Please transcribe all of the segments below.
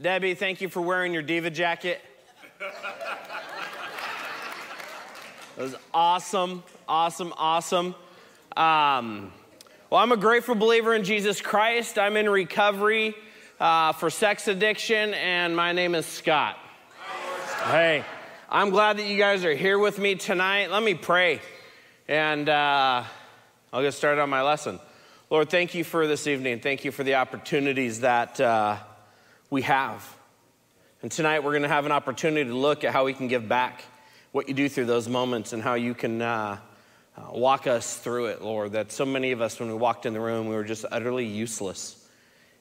Debbie, thank you for wearing your diva jacket. It was awesome, awesome, awesome. Um, well, I'm a grateful believer in Jesus Christ. I'm in recovery uh, for sex addiction, and my name is Scott. Hey, I'm glad that you guys are here with me tonight. Let me pray, and uh, I'll get started on my lesson. Lord, thank you for this evening. Thank you for the opportunities that uh, we have. And tonight we're going to have an opportunity to look at how we can give back what you do through those moments and how you can uh, uh, walk us through it, Lord. That so many of us, when we walked in the room, we were just utterly useless.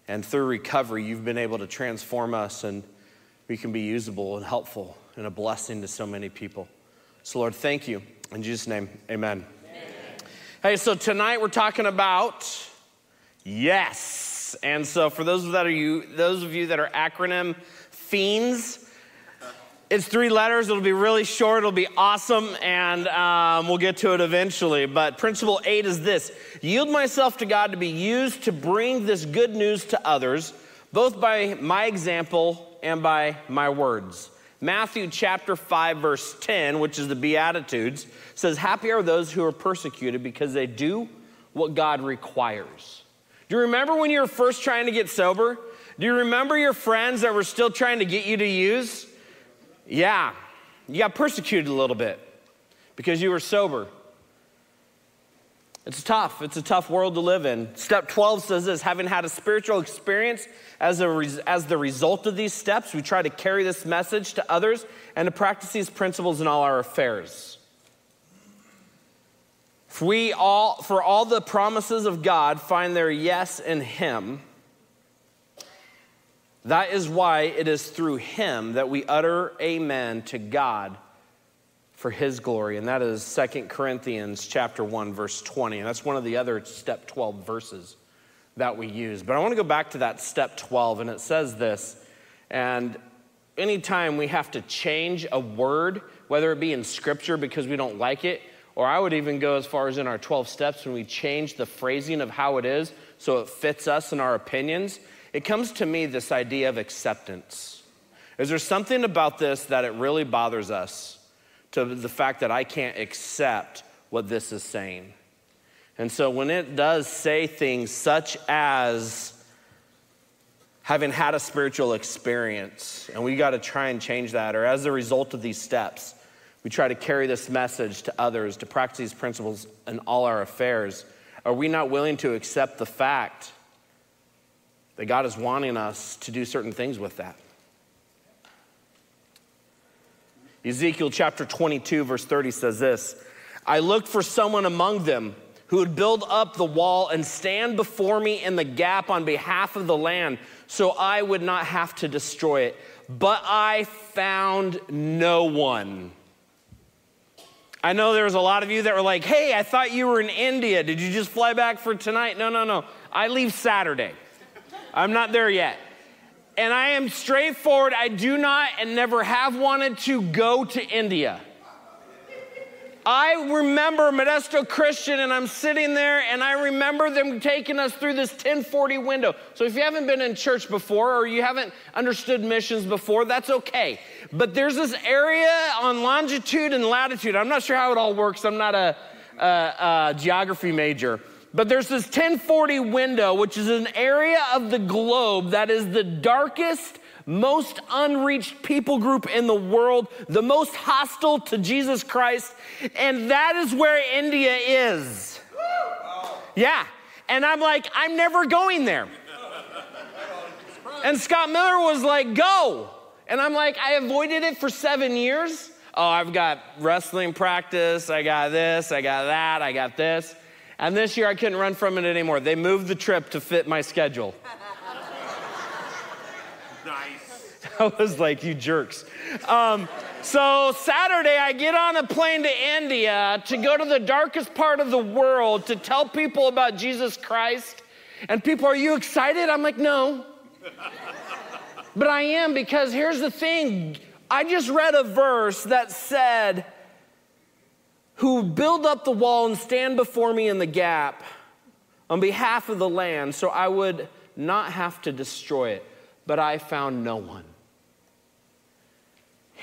And through recovery, you've been able to transform us and we can be usable and helpful and a blessing to so many people. So, Lord, thank you. In Jesus' name, amen. amen. Hey, so tonight we're talking about yes. And so for those that are you, those of you that are acronym fiends, it's three letters. It'll be really short. It'll be awesome. And um, we'll get to it eventually. But principle eight is this yield myself to God to be used to bring this good news to others, both by my example and by my words. Matthew chapter 5, verse 10, which is the Beatitudes, says, Happy are those who are persecuted because they do what God requires. Do you remember when you were first trying to get sober? Do you remember your friends that were still trying to get you to use? Yeah, you got persecuted a little bit because you were sober. It's tough. It's a tough world to live in. Step 12 says this having had a spiritual experience as, a as the result of these steps, we try to carry this message to others and to practice these principles in all our affairs. For we all, for all the promises of God find their yes in Him, that is why it is through him that we utter amen to God for his glory. And that is Second Corinthians chapter 1 verse 20. And that's one of the other step 12 verses that we use. But I want to go back to that step 12 and it says this. And anytime we have to change a word, whether it be in scripture because we don't like it, or I would even go as far as in our 12 steps when we change the phrasing of how it is so it fits us and our opinions, it comes to me this idea of acceptance. Is there something about this that it really bothers us to the fact that I can't accept what this is saying? And so when it does say things such as having had a spiritual experience, and we got to try and change that, or as a result of these steps, we try to carry this message to others, to practice these principles in all our affairs, are we not willing to accept the fact that God is wanting us to do certain things with that. Ezekiel chapter 22, verse 30 says this I looked for someone among them who would build up the wall and stand before me in the gap on behalf of the land so I would not have to destroy it. But I found no one. I know there was a lot of you that were like, hey, I thought you were in India. Did you just fly back for tonight? No, no, no. I leave Saturday. I'm not there yet. And I am straightforward. I do not and never have wanted to go to India. I remember Modesto Christian, and I'm sitting there, and I remember them taking us through this 1040 window. So, if you haven't been in church before or you haven't understood missions before, that's okay. But there's this area on longitude and latitude. I'm not sure how it all works, I'm not a, a, a geography major. But there's this 1040 window, which is an area of the globe that is the darkest, most unreached people group in the world, the most hostile to Jesus Christ. And that is where India is. Yeah. And I'm like, I'm never going there. And Scott Miller was like, go. And I'm like, I avoided it for seven years. Oh, I've got wrestling practice. I got this. I got that. I got this. And this year I couldn't run from it anymore. They moved the trip to fit my schedule. nice. I was like, you jerks. Um, so Saturday, I get on a plane to India to go to the darkest part of the world to tell people about Jesus Christ. And people, are you excited? I'm like, no. but I am because here's the thing I just read a verse that said, who build up the wall and stand before me in the gap on behalf of the land so I would not have to destroy it. but I found no one.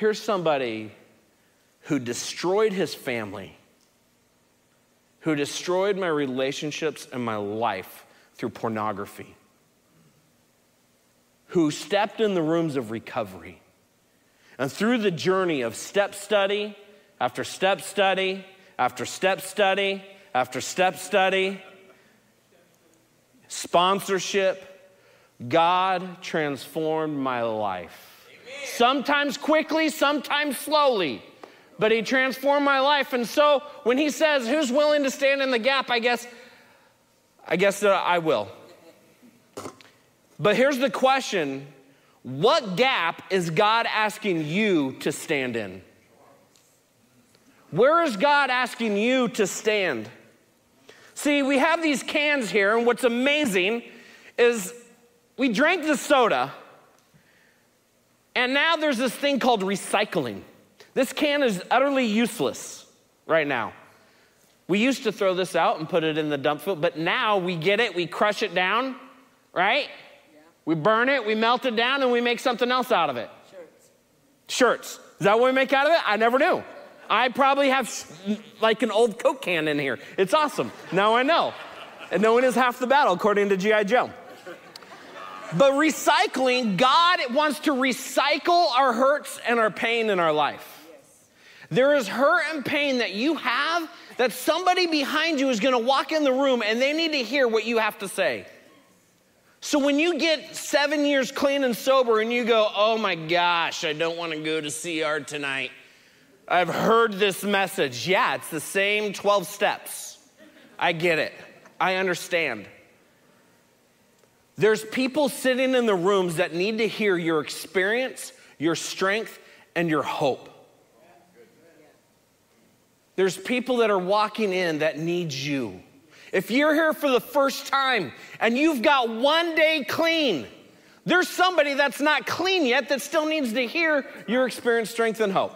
Here's somebody who destroyed his family, who destroyed my relationships and my life through pornography, who stepped in the rooms of recovery. And through the journey of step study after step study after step study after step study, sponsorship, God transformed my life. Sometimes quickly, sometimes slowly, but He transformed my life. And so when He says, Who's willing to stand in the gap? I guess, I guess that I will. But here's the question What gap is God asking you to stand in? Where is God asking you to stand? See, we have these cans here, and what's amazing is we drank the soda, and now there's this thing called recycling. This can is utterly useless right now. We used to throw this out and put it in the dump field, but now we get it, we crush it down, right? Yeah. We burn it, we melt it down, and we make something else out of it. Shirts. Shirts. Is that what we make out of it? I never knew. I probably have like an old Coke can in here. It's awesome. Now I know. And knowing is half the battle, according to G.I. Joe. But recycling, God wants to recycle our hurts and our pain in our life. There is hurt and pain that you have that somebody behind you is going to walk in the room and they need to hear what you have to say. So when you get seven years clean and sober and you go, oh my gosh, I don't want to go to CR tonight. I've heard this message. Yeah, it's the same 12 steps. I get it. I understand. There's people sitting in the rooms that need to hear your experience, your strength, and your hope. There's people that are walking in that need you. If you're here for the first time and you've got one day clean, there's somebody that's not clean yet that still needs to hear your experience, strength, and hope.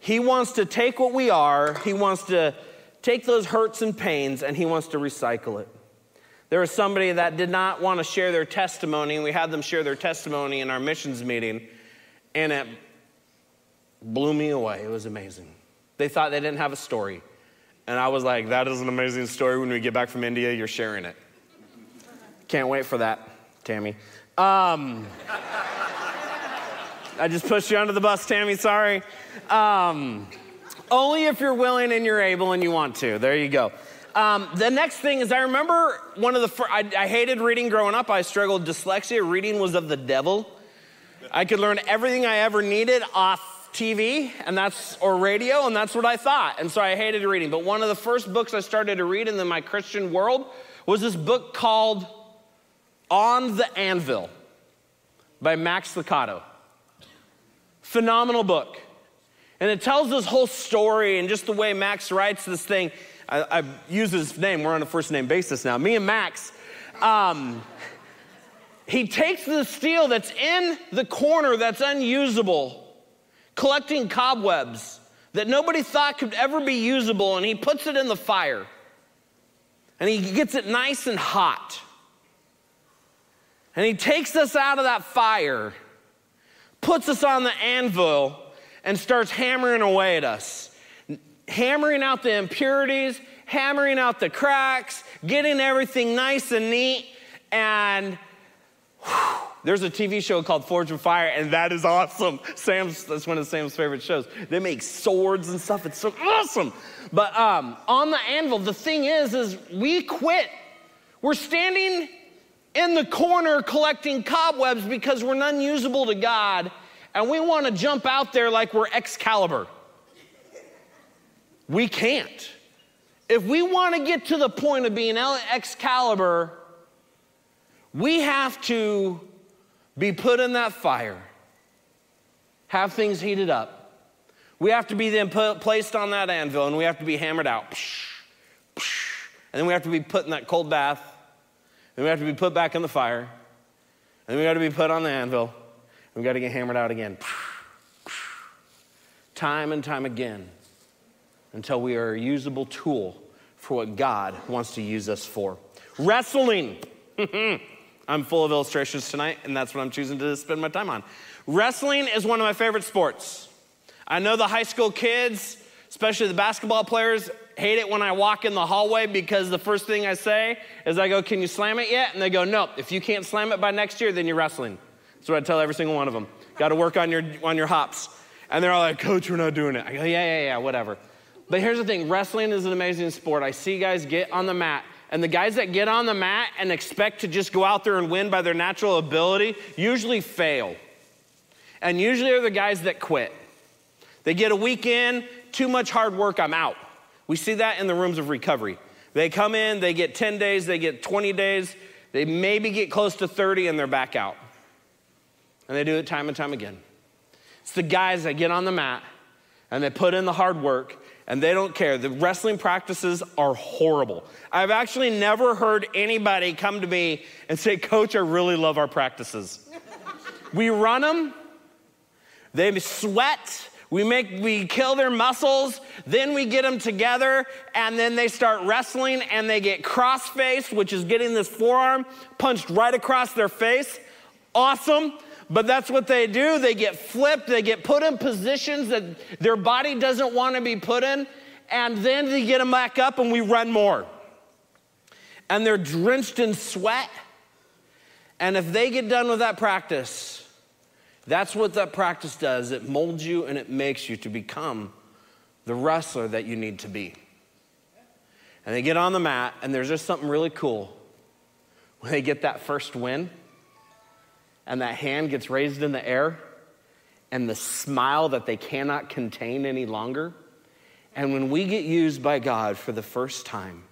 He wants to take what we are, He wants to take those hurts and pains, and He wants to recycle it. There was somebody that did not want to share their testimony, and we had them share their testimony in our missions meeting, and it blew me away. It was amazing. They thought they didn't have a story. And I was like, that is an amazing story. When we get back from India, you're sharing it. Can't wait for that, Tammy. Um, I just pushed you under the bus, Tammy. Sorry. Um, only if you're willing and you're able and you want to. There you go. Um, the next thing is, I remember one of the first, I, I hated reading growing up. I struggled dyslexia. Reading was of the devil. I could learn everything I ever needed off TV and that's or radio, and that's what I thought. And so I hated reading. But one of the first books I started to read in my Christian world was this book called On the Anvil by Max Lucado. Phenomenal book. And it tells this whole story and just the way Max writes this thing. I, I use his name. We're on a first name basis now. Me and Max. Um, he takes the steel that's in the corner that's unusable, collecting cobwebs that nobody thought could ever be usable, and he puts it in the fire. And he gets it nice and hot. And he takes us out of that fire, puts us on the anvil, and starts hammering away at us hammering out the impurities, hammering out the cracks, getting everything nice and neat. And whew, there's a TV show called Forged in Fire, and that is awesome. Sam's, that's one of Sam's favorite shows. They make swords and stuff. It's so awesome. But um, on the anvil, the thing is, is we quit. We're standing in the corner collecting cobwebs because we're unusable to God, and we want to jump out there like we're Excalibur. We can't. If we want to get to the point of being Excalibur, we have to be put in that fire, have things heated up. We have to be then put, placed on that anvil and we have to be hammered out. And then we have to be put in that cold bath. And we have to be put back in the fire. And we got to be put on the anvil. And we got to get hammered out again. Time and time again until we are a usable tool for what God wants to use us for. Wrestling. I'm full of illustrations tonight, and that's what I'm choosing to spend my time on. Wrestling is one of my favorite sports. I know the high school kids, especially the basketball players, hate it when I walk in the hallway because the first thing I say is I go, Can you slam it yet? And they go, Nope. If you can't slam it by next year, then you're wrestling. That's what I tell every single one of them. Got to work on your, on your hops. And they're all like, Coach, we're not doing it. I go, Yeah, yeah, yeah, whatever. But here's the thing wrestling is an amazing sport. I see guys get on the mat and the guys that get on the mat and expect to just go out there and win by their natural ability usually fail. And usually are the guys that quit. They get a weekend, too much hard work, I'm out. We see that in the rooms of recovery. They come in, they get 10 days, they get 20 days, they maybe get close to 30 and they're back out. And they do it time and time again. It's the guys that get on the mat and they put in the hard work and they don't care. The wrestling practices are horrible. I've actually never heard anybody come to me and say, Coach, I really love our practices. we run them, they sweat, we make we kill their muscles, then we get them together, and then they start wrestling and they get cross-faced, which is getting this forearm punched right across their face. Awesome. But that's what they do. They get flipped, they get put in positions that their body doesn't want to be put in, and then they get them back up and we run more. And they're drenched in sweat. And if they get done with that practice, that's what that practice does. It molds you and it makes you to become the wrestler that you need to be. And they get on the mat, and there's just something really cool when they get that first win and that hand gets raised in the air and the smile that they cannot contain any longer. And when we get used by God for the first time,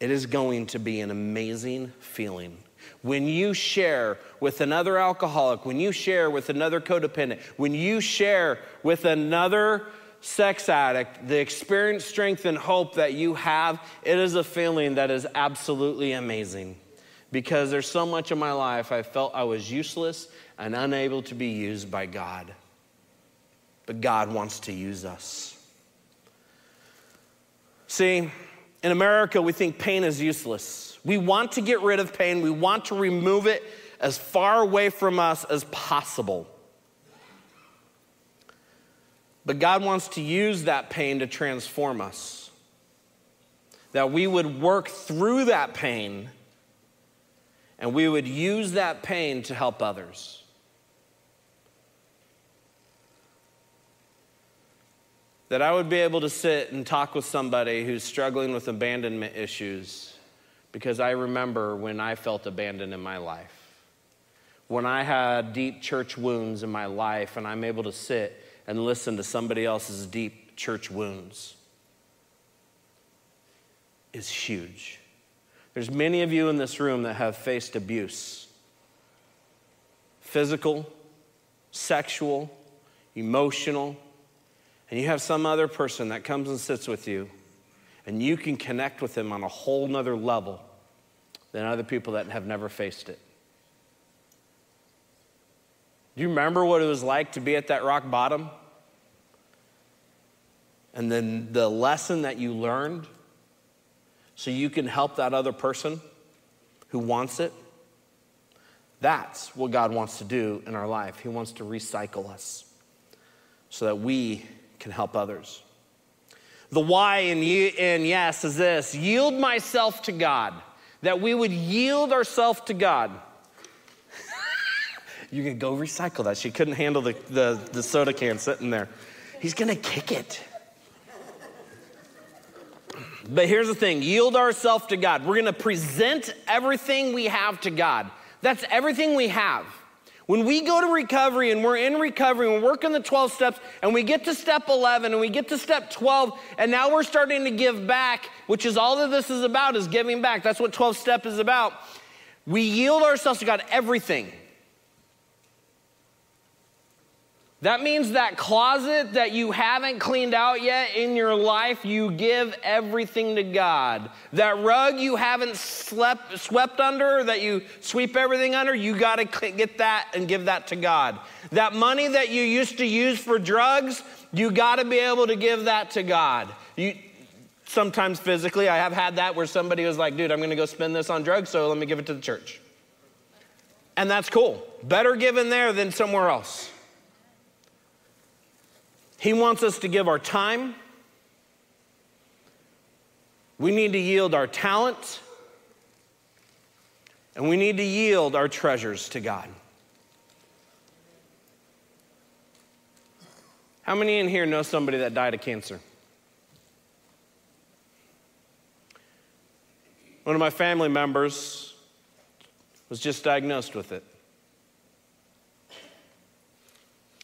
it is going to be an amazing feeling. When you share with another alcoholic, when you share with another codependent, when you share with another sex addict, the experience, strength, and hope that you have, it is a feeling that is absolutely amazing because there's so much in my life I felt I was useless and unable to be used by God. But God wants to use us. See, in America, we think pain is useless. We want to get rid of pain, we want to remove it as far away from us as possible. But God wants to use that pain to transform us. That we would work through that pain and we would use that pain to help others. That I would be able to sit and talk with somebody who's struggling with abandonment issues because I remember when I felt abandoned in my life. When I had deep church wounds in my life, and I'm able to sit and listen to somebody else's deep church wounds, is huge. There's many of you in this room that have faced abuse physical, sexual, emotional, and you have some other person that comes and sits with you, and you can connect with them on a whole nother level than other people that have never faced it. Do you remember what it was like to be at that rock bottom? And then the lesson that you learned so you can help that other person who wants it. That's what God wants to do in our life. He wants to recycle us so that we can help others. The why in, in yes is this yield myself to God, that we would yield ourselves to God. you can go recycle that. She couldn't handle the, the, the soda can sitting there. He's gonna kick it. But here's the thing yield ourselves to God. We're going to present everything we have to God. That's everything we have. When we go to recovery and we're in recovery and we're working the 12 steps and we get to step 11 and we get to step 12 and now we're starting to give back, which is all that this is about is giving back. That's what 12 step is about. We yield ourselves to God everything. That means that closet that you haven't cleaned out yet in your life, you give everything to God. That rug you haven't slept, swept under, that you sweep everything under, you got to get that and give that to God. That money that you used to use for drugs, you got to be able to give that to God. You, sometimes physically, I have had that where somebody was like, dude, I'm going to go spend this on drugs, so let me give it to the church. And that's cool. Better given there than somewhere else. He wants us to give our time. We need to yield our talent. And we need to yield our treasures to God. How many in here know somebody that died of cancer? One of my family members was just diagnosed with it.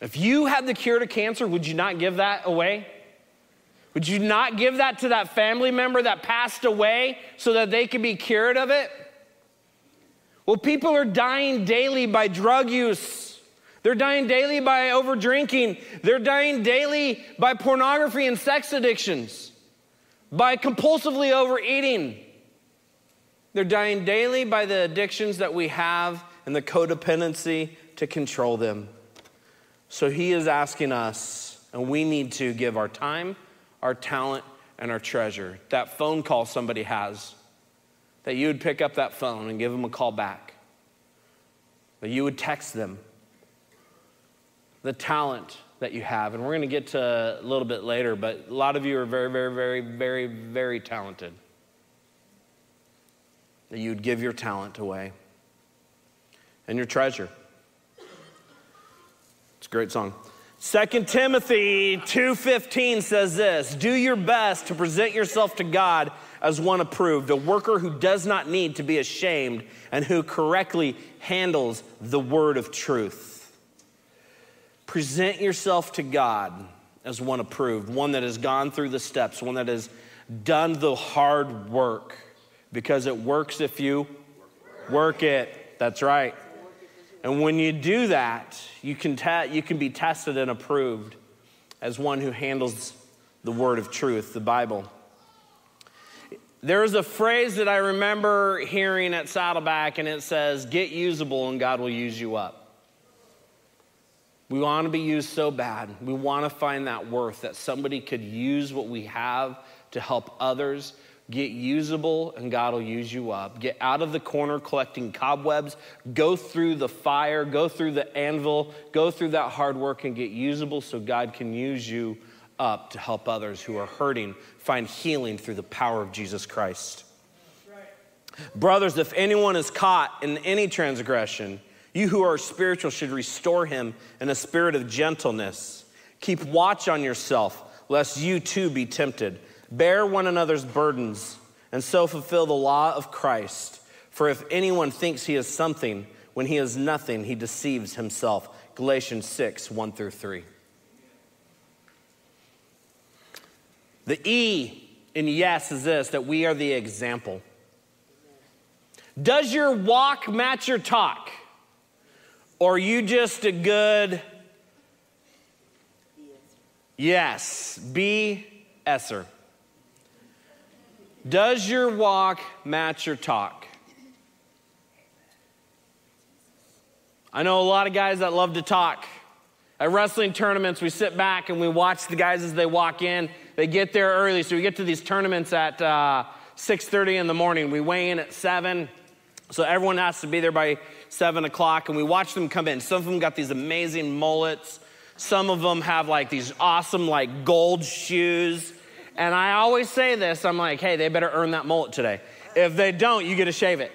If you had the cure to cancer, would you not give that away? Would you not give that to that family member that passed away so that they could be cured of it? Well, people are dying daily by drug use. They're dying daily by over drinking. They're dying daily by pornography and sex addictions, by compulsively overeating. They're dying daily by the addictions that we have and the codependency to control them. So he is asking us, and we need to give our time, our talent, and our treasure. That phone call somebody has, that you would pick up that phone and give them a call back, that you would text them. The talent that you have, and we're going to get to a little bit later, but a lot of you are very, very, very, very, very talented that you'd give your talent away and your treasure. Great song. 2 Timothy 2:15 says this, "Do your best to present yourself to God as one approved, a worker who does not need to be ashamed and who correctly handles the word of truth." Present yourself to God as one approved, one that has gone through the steps, one that has done the hard work because it works if you work it. That's right. And when you do that, you can, te- you can be tested and approved as one who handles the word of truth, the Bible. There's a phrase that I remember hearing at Saddleback, and it says, Get usable and God will use you up. We want to be used so bad. We want to find that worth that somebody could use what we have to help others Get usable, and God will use you up. Get out of the corner collecting cobwebs. Go through the fire, go through the anvil, go through that hard work, and get usable so God can use you up to help others who are hurting find healing through the power of Jesus Christ. Brothers, if anyone is caught in any transgression, you who are spiritual should restore him in a spirit of gentleness. Keep watch on yourself, lest you too be tempted. Bear one another's burdens and so fulfill the law of Christ. For if anyone thinks he is something when he is nothing, he deceives himself. Galatians 6, 1 through 3. The E in yes is this that we are the example. Does your walk match your talk? Or are you just a good yes? Be Esser. Does your walk match your talk? I know a lot of guys that love to talk. At wrestling tournaments, we sit back and we watch the guys as they walk in. They get there early, so we get to these tournaments at uh, 6.30 in the morning. We weigh in at 7, so everyone has to be there by 7 o'clock, and we watch them come in. Some of them got these amazing mullets. Some of them have like these awesome like gold shoes. And I always say this I'm like, hey, they better earn that mullet today. If they don't, you get to shave it.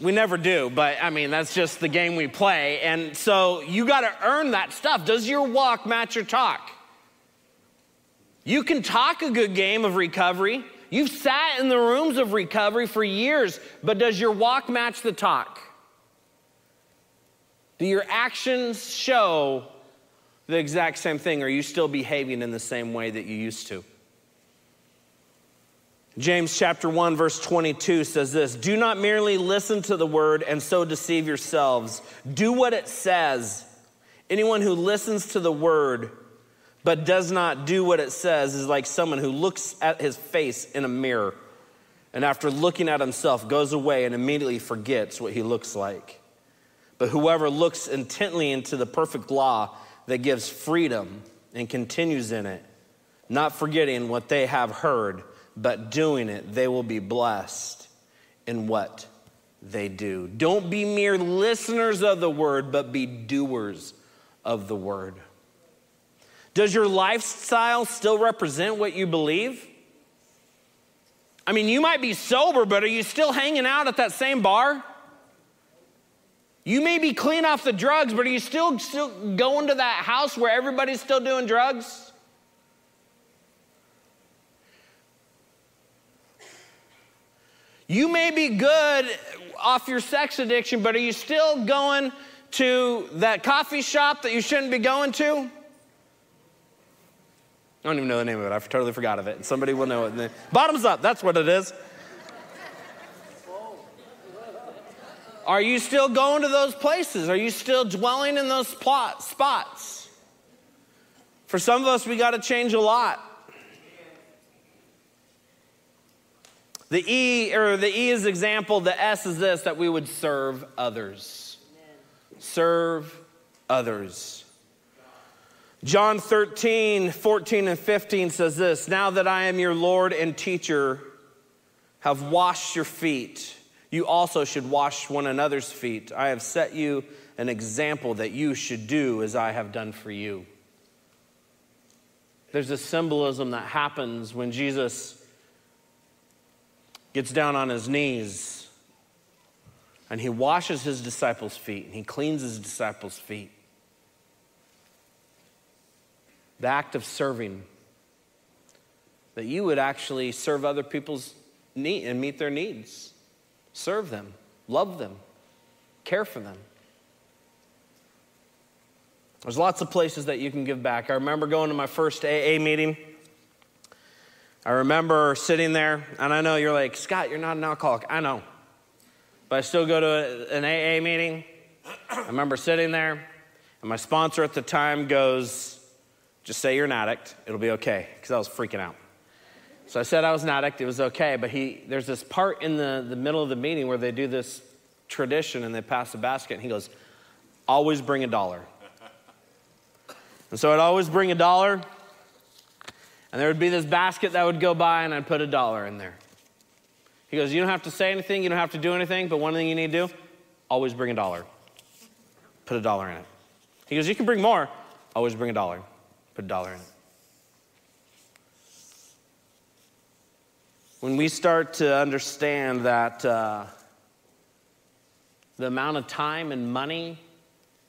We never do, but I mean, that's just the game we play. And so you got to earn that stuff. Does your walk match your talk? You can talk a good game of recovery. You've sat in the rooms of recovery for years, but does your walk match the talk? Do your actions show the exact same thing? Are you still behaving in the same way that you used to? James chapter 1 verse 22 says this, "Do not merely listen to the word and so deceive yourselves. Do what it says. Anyone who listens to the word but does not do what it says is like someone who looks at his face in a mirror and after looking at himself goes away and immediately forgets what he looks like. But whoever looks intently into the perfect law that gives freedom and continues in it, not forgetting what they have heard, but doing it, they will be blessed in what they do. Don't be mere listeners of the word, but be doers of the word. Does your lifestyle still represent what you believe? I mean, you might be sober, but are you still hanging out at that same bar? You may be clean off the drugs, but are you still, still going to that house where everybody's still doing drugs? You may be good off your sex addiction, but are you still going to that coffee shop that you shouldn't be going to? I don't even know the name of it. I totally forgot of it. And Somebody will know it. Bottoms up, that's what it is. Are you still going to those places? Are you still dwelling in those plot, spots? For some of us, we got to change a lot. The E, or the E is example, the S is this that we would serve others. Serve others. John 13, 14, and 15 says this Now that I am your Lord and teacher, have washed your feet, you also should wash one another's feet. I have set you an example that you should do as I have done for you. There's a symbolism that happens when Jesus gets down on his knees and he washes his disciples' feet and he cleans his disciples' feet. The act of serving, that you would actually serve other people's need and meet their needs, serve them, love them, care for them. There's lots of places that you can give back. I remember going to my first AA meeting. I remember sitting there, and I know you're like, Scott, you're not an alcoholic. I know. But I still go to an AA meeting. I remember sitting there, and my sponsor at the time goes, Just say you're an addict. It'll be okay. Because I was freaking out. So I said I was an addict. It was okay. But he, there's this part in the, the middle of the meeting where they do this tradition and they pass a basket, and he goes, Always bring a dollar. And so I'd always bring a dollar. And there would be this basket that would go by, and I'd put a dollar in there. He goes, You don't have to say anything, you don't have to do anything, but one thing you need to do always bring a dollar. Put a dollar in it. He goes, You can bring more, always bring a dollar. Put a dollar in it. When we start to understand that uh, the amount of time and money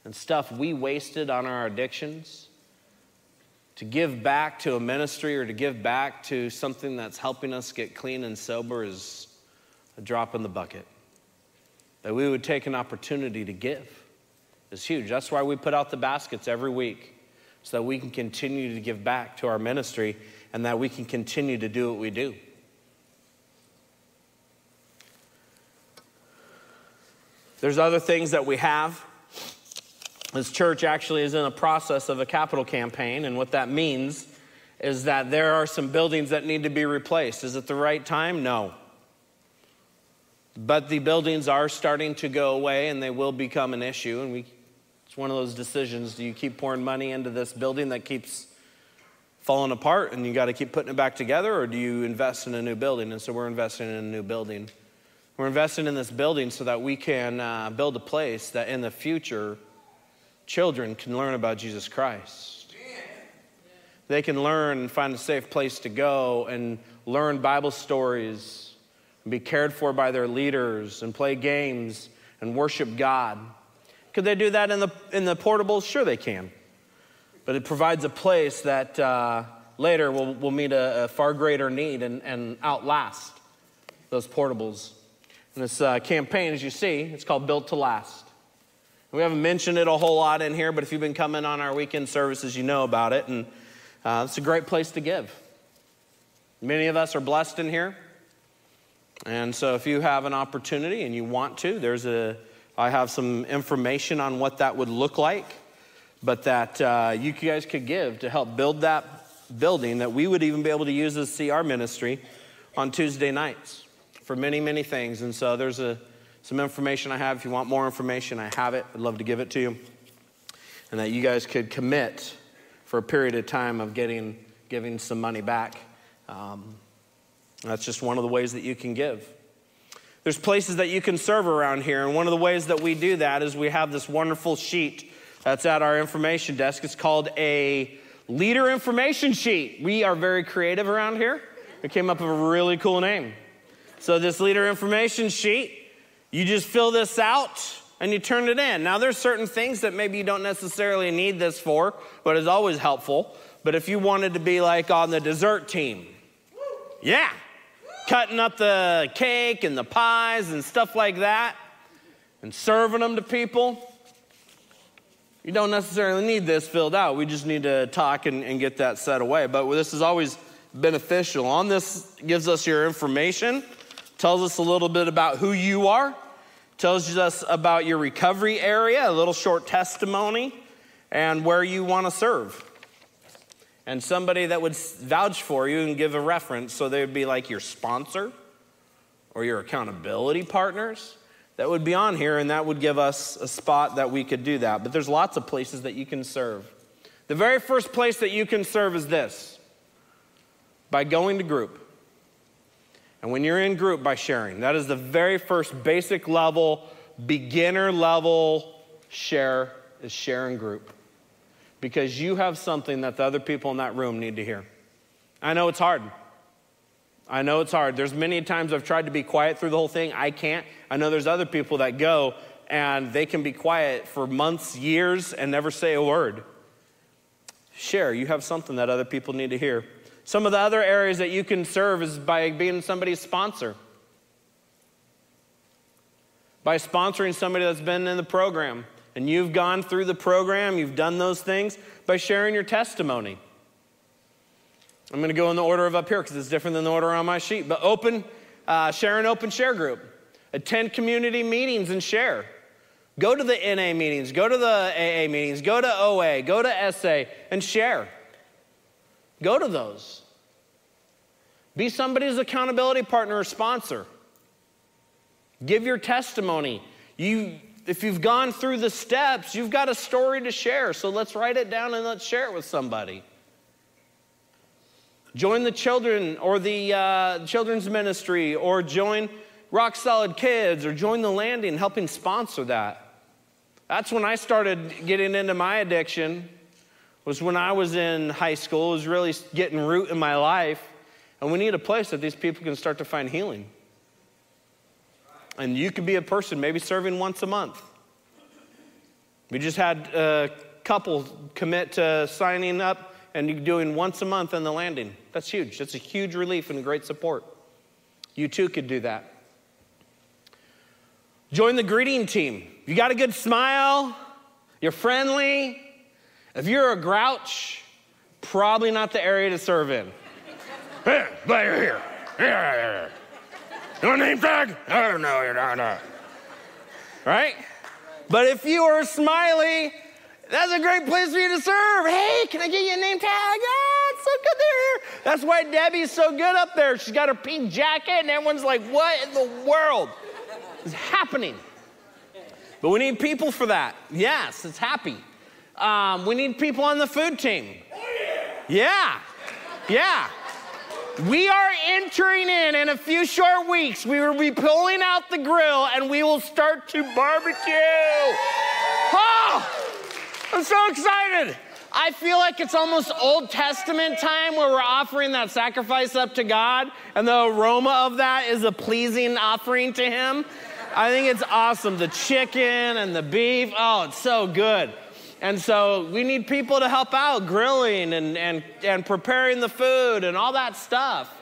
and stuff we wasted on our addictions, to give back to a ministry or to give back to something that's helping us get clean and sober is a drop in the bucket. That we would take an opportunity to give is huge. That's why we put out the baskets every week, so that we can continue to give back to our ministry and that we can continue to do what we do. There's other things that we have this church actually is in a process of a capital campaign, and what that means is that there are some buildings that need to be replaced. Is it the right time? No. But the buildings are starting to go away and they will become an issue. And we, it's one of those decisions do you keep pouring money into this building that keeps falling apart and you got to keep putting it back together, or do you invest in a new building? And so we're investing in a new building. We're investing in this building so that we can uh, build a place that in the future, children can learn about Jesus Christ. They can learn and find a safe place to go and learn Bible stories and be cared for by their leaders and play games and worship God. Could they do that in the, in the portables? Sure, they can. But it provides a place that uh, later will, will meet a, a, far greater need and, and outlast those portables. And this uh, campaign, as you see, it's called Built to Last. We haven't mentioned it a whole lot in here, but if you've been coming on our weekend services, you know about it. And uh, it's a great place to give. Many of us are blessed in here. And so if you have an opportunity and you want to, there's a, I have some information on what that would look like, but that uh, you guys could give to help build that building that we would even be able to use as CR ministry on Tuesday nights for many, many things. And so there's a, some information I have. If you want more information, I have it. I'd love to give it to you. And that you guys could commit for a period of time of getting, giving some money back. Um, that's just one of the ways that you can give. There's places that you can serve around here, and one of the ways that we do that is we have this wonderful sheet that's at our information desk. It's called a leader information sheet. We are very creative around here. We came up with a really cool name. So, this leader information sheet, you just fill this out and you turn it in. Now, there's certain things that maybe you don't necessarily need this for, but it's always helpful. But if you wanted to be like on the dessert team, yeah, cutting up the cake and the pies and stuff like that and serving them to people. You don't necessarily need this filled out. We just need to talk and, and get that set away. But this is always beneficial. On this gives us your information, tells us a little bit about who you are, tells us about your recovery area, a little short testimony, and where you want to serve and somebody that would vouch for you and give a reference. So they would be like your sponsor or your accountability partners that would be on here, and that would give us a spot that we could do that. But there's lots of places that you can serve. The very first place that you can serve is this by going to group. And when you're in group, by sharing. That is the very first basic level, beginner level share, is sharing group because you have something that the other people in that room need to hear. I know it's hard. I know it's hard. There's many times I've tried to be quiet through the whole thing. I can't. I know there's other people that go and they can be quiet for months, years, and never say a word. Share. You have something that other people need to hear. Some of the other areas that you can serve is by being somebody's sponsor. By sponsoring somebody that's been in the program and you've gone through the program, you've done those things by sharing your testimony. I'm going to go in the order of up here because it's different than the order on my sheet. But open, uh, share an open share group. Attend community meetings and share. Go to the NA meetings, go to the AA meetings, go to OA, go to SA and share. Go to those. Be somebody's accountability partner or sponsor. Give your testimony. You if you've gone through the steps, you've got a story to share. So let's write it down and let's share it with somebody. Join the children or the uh, children's ministry or join Rock Solid Kids or join the landing, helping sponsor that. That's when I started getting into my addiction. Was when I was in high school. It was really getting root in my life. And we need a place that these people can start to find healing. And you could be a person maybe serving once a month. We just had a couple commit to signing up and doing once a month in the landing. That's huge. That's a huge relief and great support. You too could do that. Join the greeting team. You got a good smile, you're friendly. If you're a grouch, probably not the area to serve in. Hey, you're here. Yeah. Your name tag? I don't know. You're not. Right? But if you are smiley, that's a great place for you to serve. Hey, can I get you a name tag? Ah, it's so good they're here. That's why Debbie's so good up there. She's got her pink jacket, and everyone's like, what in the world is happening? But we need people for that. Yes, it's happy. Um, we need people on the food team. Yeah, yeah. We are entering in in a few short weeks. We will be pulling out the grill and we will start to barbecue. Oh, I'm so excited. I feel like it's almost Old Testament time where we're offering that sacrifice up to God, and the aroma of that is a pleasing offering to Him. I think it's awesome. The chicken and the beef, oh, it's so good. And so we need people to help out grilling and, and, and preparing the food and all that stuff.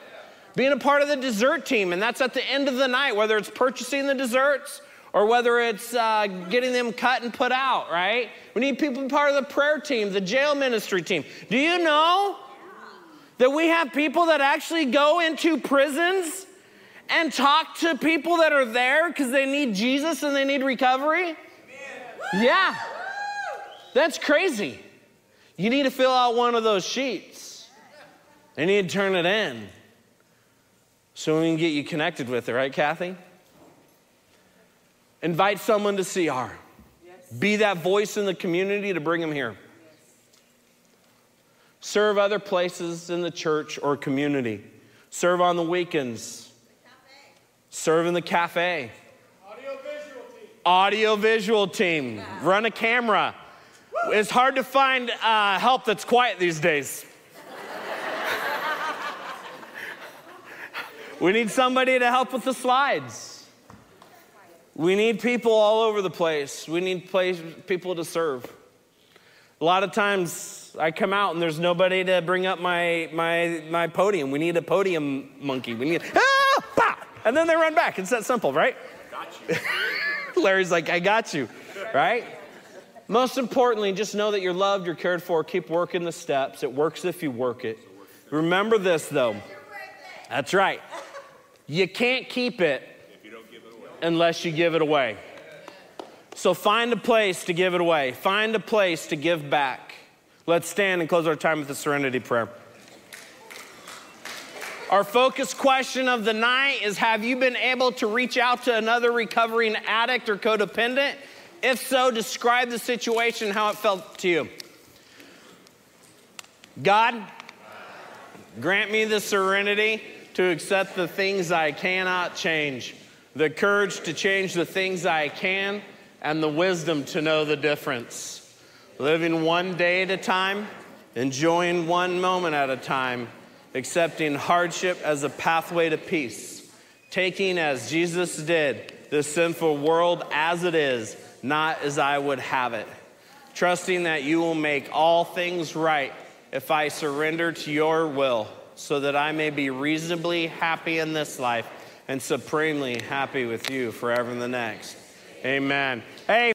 Being a part of the dessert team, and that's at the end of the night, whether it's purchasing the desserts or whether it's uh, getting them cut and put out, right? We need people part of the prayer team, the jail ministry team. Do you know that we have people that actually go into prisons and talk to people that are there because they need Jesus and they need recovery? Yeah. That's crazy. You need to fill out one of those sheets. and You need to turn it in so we can get you connected with it, right, Kathy? Invite someone to CR. Yes. Be that voice in the community to bring them here. Yes. Serve other places in the church or community. Serve on the weekends. serve in the cafe, audio visual team, run a camera. It's hard to find uh, help that's quiet these days. we need somebody to help with the slides. We need people all over the place. We need place, people to serve. A lot of times I come out and there's nobody to bring up my, my, my podium. We need a podium monkey. We need, ah, bah! and then they run back. It's that simple, right? Got you. Larry's like, I got you, right? Most importantly, just know that you're loved, you're cared for. Keep working the steps. It works if you work it. Remember this, though. That's right. You can't keep it unless you give it away. So find a place to give it away, find a place to give back. Let's stand and close our time with the serenity prayer. Our focus question of the night is Have you been able to reach out to another recovering addict or codependent? If so, describe the situation, how it felt to you. God, grant me the serenity to accept the things I cannot change, the courage to change the things I can, and the wisdom to know the difference. Living one day at a time, enjoying one moment at a time, accepting hardship as a pathway to peace, taking as Jesus did the sinful world as it is, not as I would have it, trusting that you will make all things right if I surrender to your will, so that I may be reasonably happy in this life and supremely happy with you forever in the next. Amen. Hey,